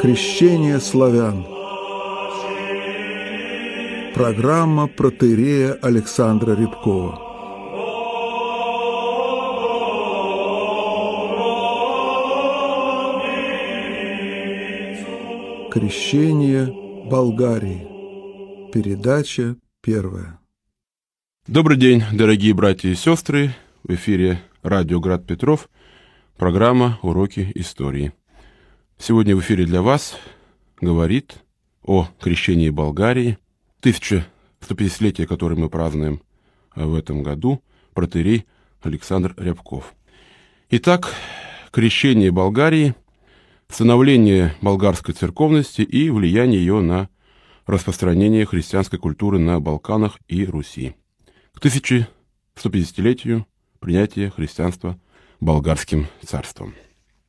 Крещение славян. Программа протерея Александра Рябкова. Крещение Болгарии. Передача первая. Добрый день, дорогие братья и сестры. В эфире радио «Град Петров», программа «Уроки истории». Сегодня в эфире для вас говорит о крещении Болгарии, 1150-летие, которое мы празднуем в этом году, протерей Александр Рябков. Итак, крещение Болгарии, становление болгарской церковности и влияние ее на распространение христианской культуры на Балканах и Руси. К 1150-летию принятия христианства болгарским царством.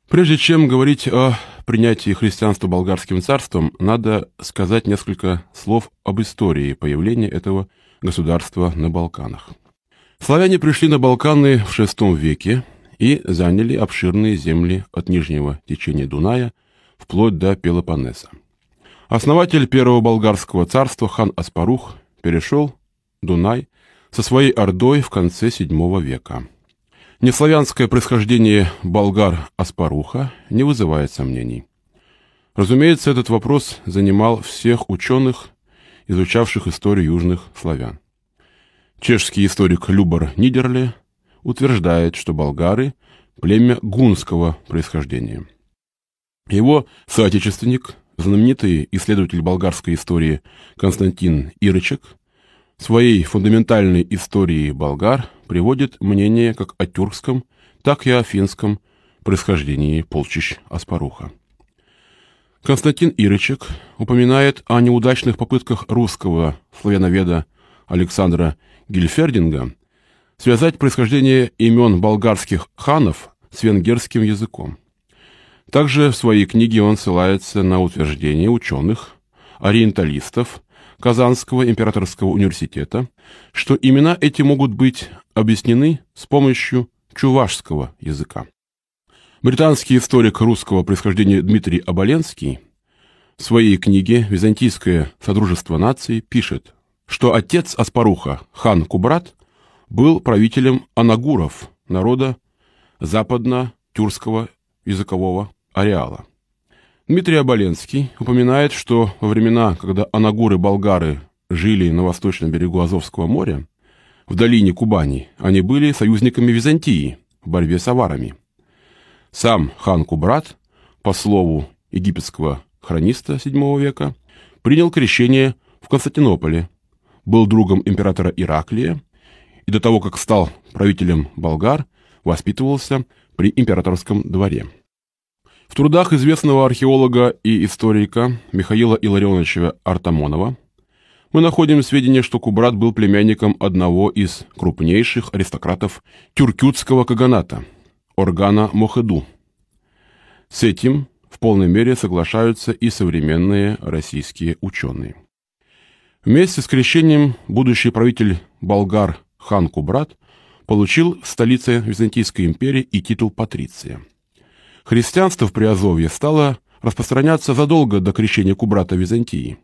Прежде чем говорить о принятии христианства болгарским царством, надо сказать несколько слов об истории появления этого государства на Балканах. Славяне пришли на Балканы в VI веке и заняли обширные земли от нижнего течения Дуная вплоть до Пелопоннеса. Основатель первого болгарского царства хан Аспарух перешел Дунай со своей ордой в конце VII века. Неславянское происхождение болгар Аспаруха не вызывает сомнений. Разумеется, этот вопрос занимал всех ученых, изучавших историю южных славян. Чешский историк Любар Нидерле утверждает, что болгары – племя гунского происхождения. Его соотечественник, знаменитый исследователь болгарской истории Константин Ирычек, в своей фундаментальной истории болгар приводит мнение как о тюркском, так и о финском происхождении полчищ Аспаруха. Константин Ирычек упоминает о неудачных попытках русского славяноведа Александра Гильфердинга связать происхождение имен болгарских ханов с венгерским языком. Также в своей книге он ссылается на утверждение ученых, ориенталистов, Казанского императорского университета, что имена эти могут быть объяснены с помощью чувашского языка. Британский историк русского происхождения Дмитрий Оболенский в своей книге «Византийское содружество наций» пишет, что отец Аспаруха, хан Кубрат, был правителем анагуров, народа западно-тюркского языкового ареала. Дмитрий Оболенский упоминает, что во времена, когда анагуры-болгары жили на восточном берегу Азовского моря, в долине Кубани, они были союзниками Византии в борьбе с аварами. Сам хан Кубрат, по слову египетского хрониста VII века, принял крещение в Константинополе, был другом императора Ираклия и до того, как стал правителем болгар, воспитывался при императорском дворе. В трудах известного археолога и историка Михаила Илларионовича Артамонова мы находим сведения, что Кубрат был племянником одного из крупнейших аристократов тюркютского каганата – Органа Мохеду. С этим в полной мере соглашаются и современные российские ученые. Вместе с крещением будущий правитель болгар хан Кубрат получил в столице Византийской империи и титул патриция – Христианство в Приазовье стало распространяться задолго до крещения Кубрата Византии.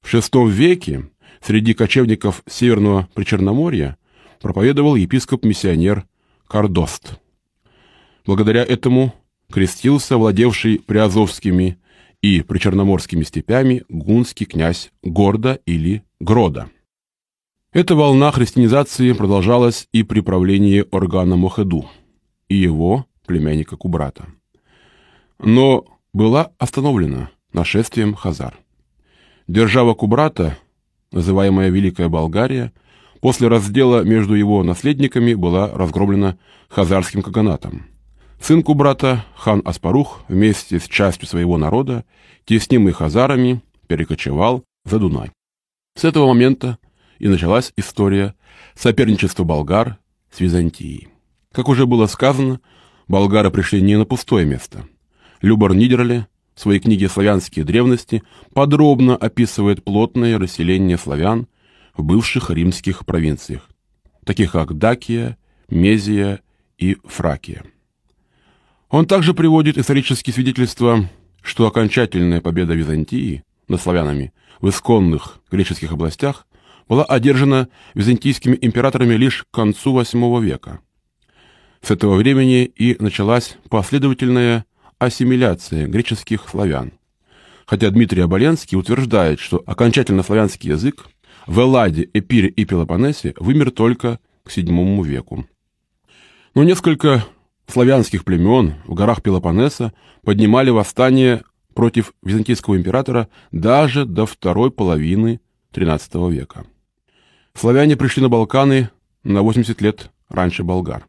В VI веке среди кочевников Северного Причерноморья проповедовал епископ-миссионер Кардост. Благодаря этому крестился владевший приазовскими и причерноморскими степями гунский князь Горда или Грода. Эта волна христианизации продолжалась и при правлении Органа Мохеду и его племянника Кубрата но была остановлена нашествием Хазар. Держава Кубрата, называемая Великая Болгария, после раздела между его наследниками была разгромлена хазарским каганатом. Сын Кубрата, хан Аспарух, вместе с частью своего народа, теснимый хазарами, перекочевал за Дунай. С этого момента и началась история соперничества болгар с Византией. Как уже было сказано, болгары пришли не на пустое место – Любор Нидерле в своей книге «Славянские древности» подробно описывает плотное расселение славян в бывших римских провинциях, таких как Дакия, Мезия и Фракия. Он также приводит исторические свидетельства, что окончательная победа Византии над славянами в исконных греческих областях была одержана византийскими императорами лишь к концу VIII века. С этого времени и началась последовательная ассимиляция греческих славян. Хотя Дмитрий Оболенский утверждает, что окончательно славянский язык в Элладе, Эпире и Пелопоннесе вымер только к VII веку. Но несколько славянских племен в горах Пелопоннеса поднимали восстание против византийского императора даже до второй половины XIII века. Славяне пришли на Балканы на 80 лет раньше болгар.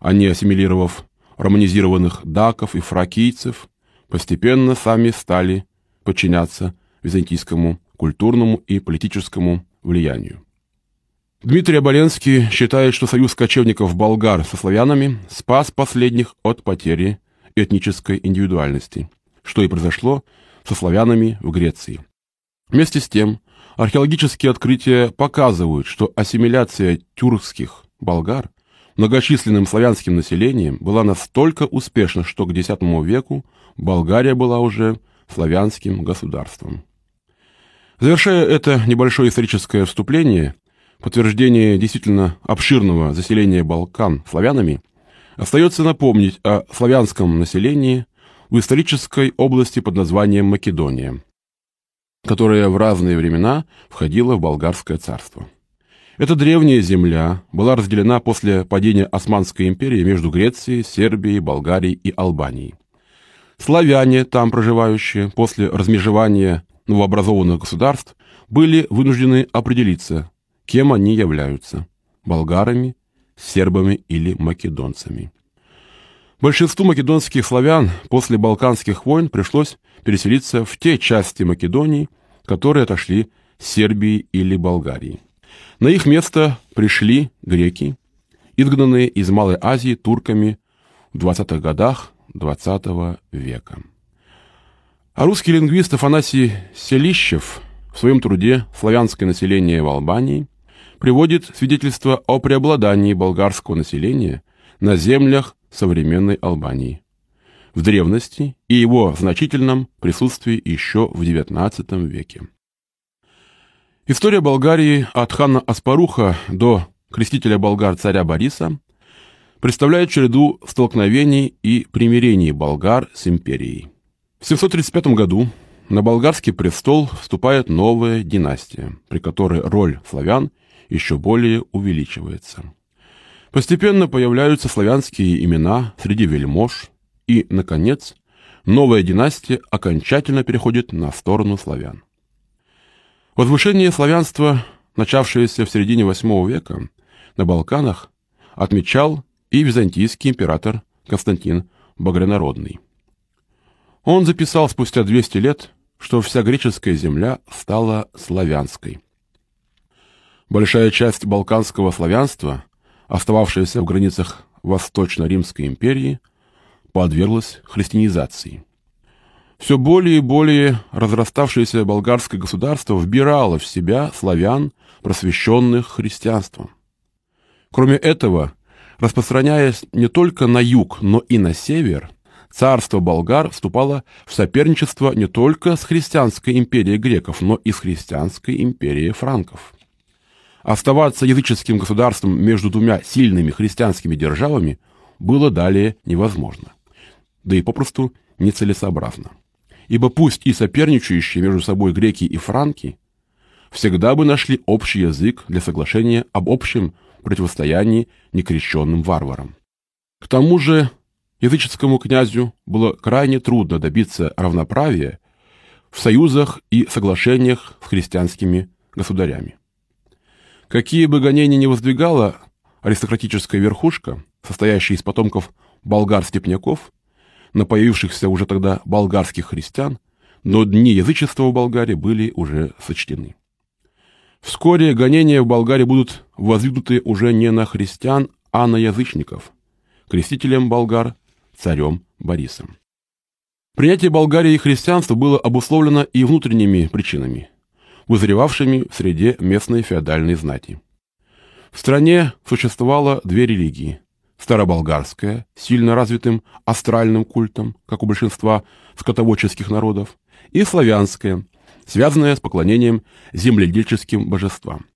Они, ассимилировав романизированных даков и фракийцев, постепенно сами стали подчиняться византийскому культурному и политическому влиянию. Дмитрий Оболенский считает, что союз кочевников болгар со славянами спас последних от потери этнической индивидуальности, что и произошло со славянами в Греции. Вместе с тем, археологические открытия показывают, что ассимиляция тюркских болгар многочисленным славянским населением была настолько успешна, что к X веку Болгария была уже славянским государством. Завершая это небольшое историческое вступление, подтверждение действительно обширного заселения Балкан славянами, остается напомнить о славянском населении в исторической области под названием Македония, которая в разные времена входила в Болгарское царство. Эта древняя земля была разделена после падения Османской империи между Грецией, Сербией, Болгарией и Албанией. Славяне, там проживающие, после размежевания новообразованных государств, были вынуждены определиться, кем они являются – болгарами, сербами или македонцами. Большинству македонских славян после Балканских войн пришлось переселиться в те части Македонии, которые отошли Сербии или Болгарии. На их место пришли греки, изгнанные из Малой Азии турками в 20-х годах XX -го века. А русский лингвист Афанасий Селищев в своем труде «Славянское население в Албании» приводит свидетельство о преобладании болгарского населения на землях современной Албании в древности и его значительном присутствии еще в XIX веке. История Болгарии от хана Аспаруха до крестителя болгар царя Бориса представляет череду столкновений и примирений болгар с империей. В 735 году на болгарский престол вступает новая династия, при которой роль славян еще более увеличивается. Постепенно появляются славянские имена среди вельмож, и, наконец, новая династия окончательно переходит на сторону славян. Возвышение славянства, начавшееся в середине VIII века на Балканах, отмечал и византийский император Константин Багрянародный. Он записал спустя 200 лет, что вся греческая земля стала славянской. Большая часть балканского славянства, остававшаяся в границах Восточно-Римской империи, подверглась христианизации. Все более и более разраставшееся болгарское государство вбирало в себя славян, просвещенных христианством. Кроме этого, распространяясь не только на юг, но и на север, царство болгар вступало в соперничество не только с христианской империей греков, но и с христианской империей франков. Оставаться языческим государством между двумя сильными христианскими державами было далее невозможно, да и попросту нецелесообразно ибо пусть и соперничающие между собой греки и франки всегда бы нашли общий язык для соглашения об общем противостоянии некрещенным варварам. К тому же языческому князю было крайне трудно добиться равноправия в союзах и соглашениях с христианскими государями. Какие бы гонения ни воздвигала аристократическая верхушка, состоящая из потомков болгар-степняков, на появившихся уже тогда болгарских христиан, но дни язычества в Болгарии были уже сочтены. Вскоре гонения в Болгарии будут воздвигнуты уже не на христиан, а на язычников, крестителем болгар, царем Борисом. Принятие Болгарии христианства было обусловлено и внутренними причинами. вызревавшими в среде местной феодальной знати. В стране существовало две религии – староболгарская, сильно развитым астральным культом, как у большинства скотоводческих народов, и славянская, связанная с поклонением земледельческим божествам.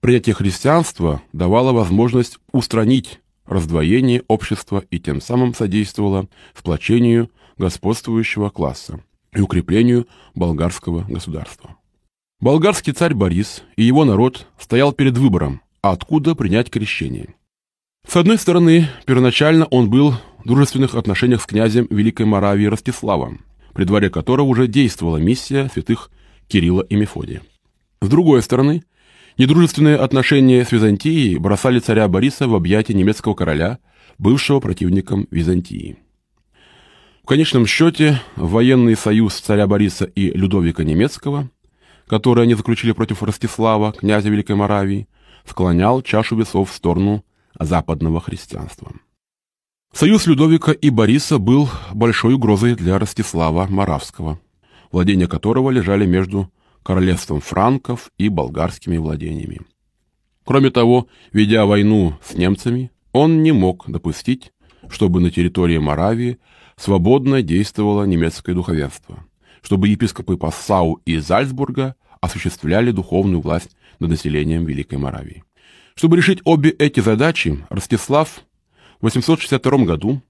Принятие христианства давало возможность устранить раздвоение общества и тем самым содействовало сплочению господствующего класса и укреплению болгарского государства. Болгарский царь Борис и его народ стоял перед выбором, откуда принять крещение. С одной стороны, первоначально он был в дружественных отношениях с князем Великой Моравии Ростиславом, при дворе которого уже действовала миссия святых Кирилла и Мефодия. С другой стороны, Недружественные отношения с Византией бросали царя Бориса в объятия немецкого короля, бывшего противником Византии. В конечном счете, военный союз царя Бориса и Людовика Немецкого, который они заключили против Ростислава, князя Великой Моравии, склонял чашу весов в сторону западного христианства. Союз Людовика и Бориса был большой угрозой для Ростислава Моравского, владения которого лежали между королевством франков и болгарскими владениями. Кроме того, ведя войну с немцами, он не мог допустить, чтобы на территории Моравии свободно действовало немецкое духовенство, чтобы епископы Пассау и Зальцбурга осуществляли духовную власть над населением Великой Моравии. Чтобы решить обе эти задачи, Ростислав в 862 году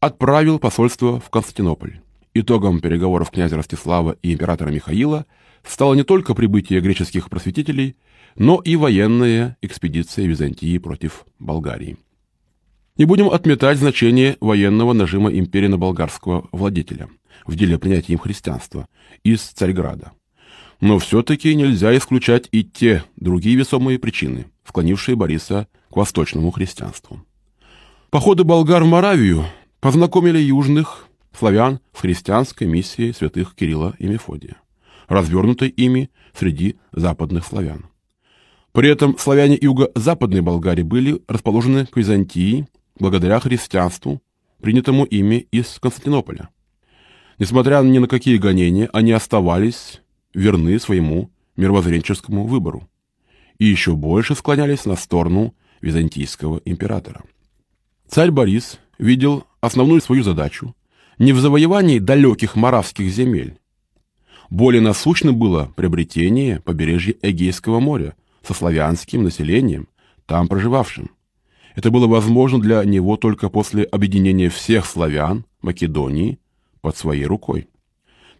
отправил посольство в Константинополь. Итогом переговоров князя Ростислава и императора Михаила – стало не только прибытие греческих просветителей, но и военная экспедиция Византии против Болгарии. Не будем отметать значение военного нажима империи на болгарского владетеля в деле принятия им христианства из Царьграда. Но все-таки нельзя исключать и те другие весомые причины, склонившие Бориса к восточному христианству. Походы болгар в Моравию познакомили южных славян с христианской миссией святых Кирилла и Мефодия развернутой ими среди западных славян. При этом славяне юго-западной Болгарии были расположены к Византии благодаря христианству, принятому ими из Константинополя. Несмотря ни на какие гонения, они оставались верны своему мировоззренческому выбору и еще больше склонялись на сторону византийского императора. Царь Борис видел основную свою задачу не в завоевании далеких моравских земель, более насущным было приобретение побережья Эгейского моря со славянским населением, там проживавшим. Это было возможно для него только после объединения всех славян Македонии под своей рукой.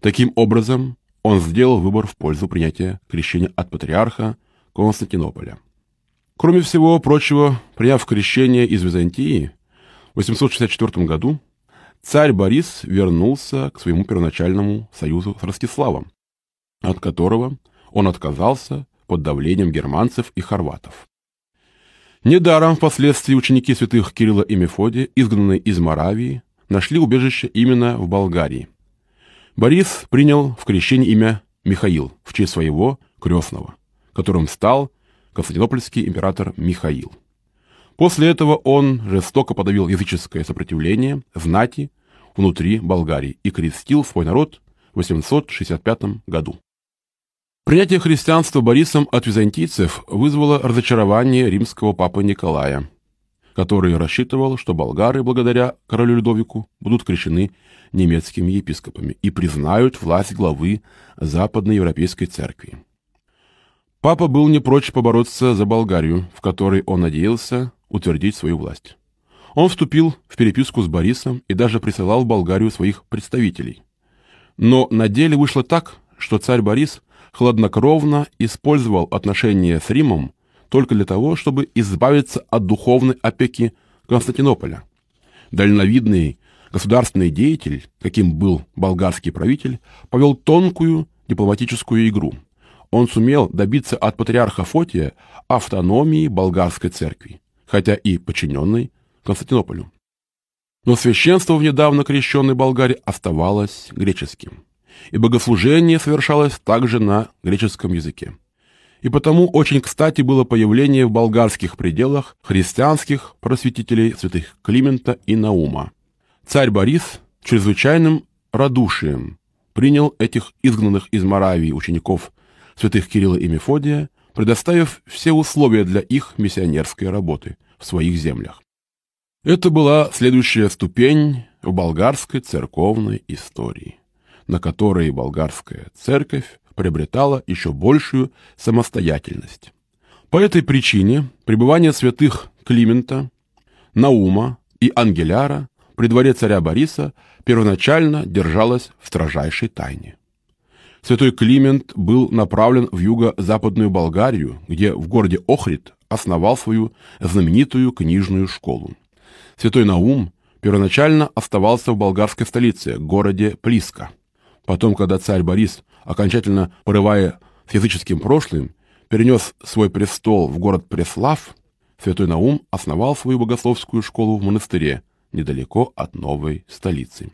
Таким образом, он сделал выбор в пользу принятия крещения от патриарха Константинополя. Кроме всего прочего, приняв крещение из Византии в 864 году, царь Борис вернулся к своему первоначальному союзу с Ростиславом, от которого он отказался под давлением германцев и хорватов. Недаром впоследствии ученики святых Кирилла и Мефодия, изгнанные из Моравии, нашли убежище именно в Болгарии. Борис принял в крещение имя Михаил в честь своего крестного, которым стал константинопольский император Михаил. После этого он жестоко подавил языческое сопротивление знати внутри Болгарии и крестил свой народ в 865 году. Принятие христианства Борисом от византийцев вызвало разочарование римского папы Николая, который рассчитывал, что болгары, благодаря королю Людовику, будут крещены немецкими епископами и признают власть главы Западноевропейской церкви. Папа был не прочь побороться за Болгарию, в которой он надеялся утвердить свою власть. Он вступил в переписку с Борисом и даже присылал в Болгарию своих представителей. Но на деле вышло так, что царь Борис хладнокровно использовал отношения с Римом только для того, чтобы избавиться от духовной опеки Константинополя. Дальновидный государственный деятель, каким был болгарский правитель, повел тонкую дипломатическую игру. Он сумел добиться от патриарха Фотия автономии болгарской церкви хотя и подчиненной Константинополю. Но священство в недавно крещенной Болгарии оставалось греческим, и богослужение совершалось также на греческом языке. И потому очень кстати было появление в болгарских пределах христианских просветителей святых Климента и Наума. Царь Борис чрезвычайным радушием принял этих изгнанных из Моравии учеников святых Кирилла и Мефодия, предоставив все условия для их миссионерской работы в своих землях. Это была следующая ступень в болгарской церковной истории, на которой болгарская церковь приобретала еще большую самостоятельность. По этой причине пребывание святых Климента, Наума и Ангеляра при дворе царя Бориса первоначально держалось в строжайшей тайне. Святой Климент был направлен в юго-западную Болгарию, где в городе Охрид основал свою знаменитую книжную школу. Святой Наум первоначально оставался в болгарской столице, городе Плиска. Потом, когда царь Борис, окончательно порывая с языческим прошлым, перенес свой престол в город Преслав, святой Наум основал свою богословскую школу в монастыре, недалеко от новой столицы.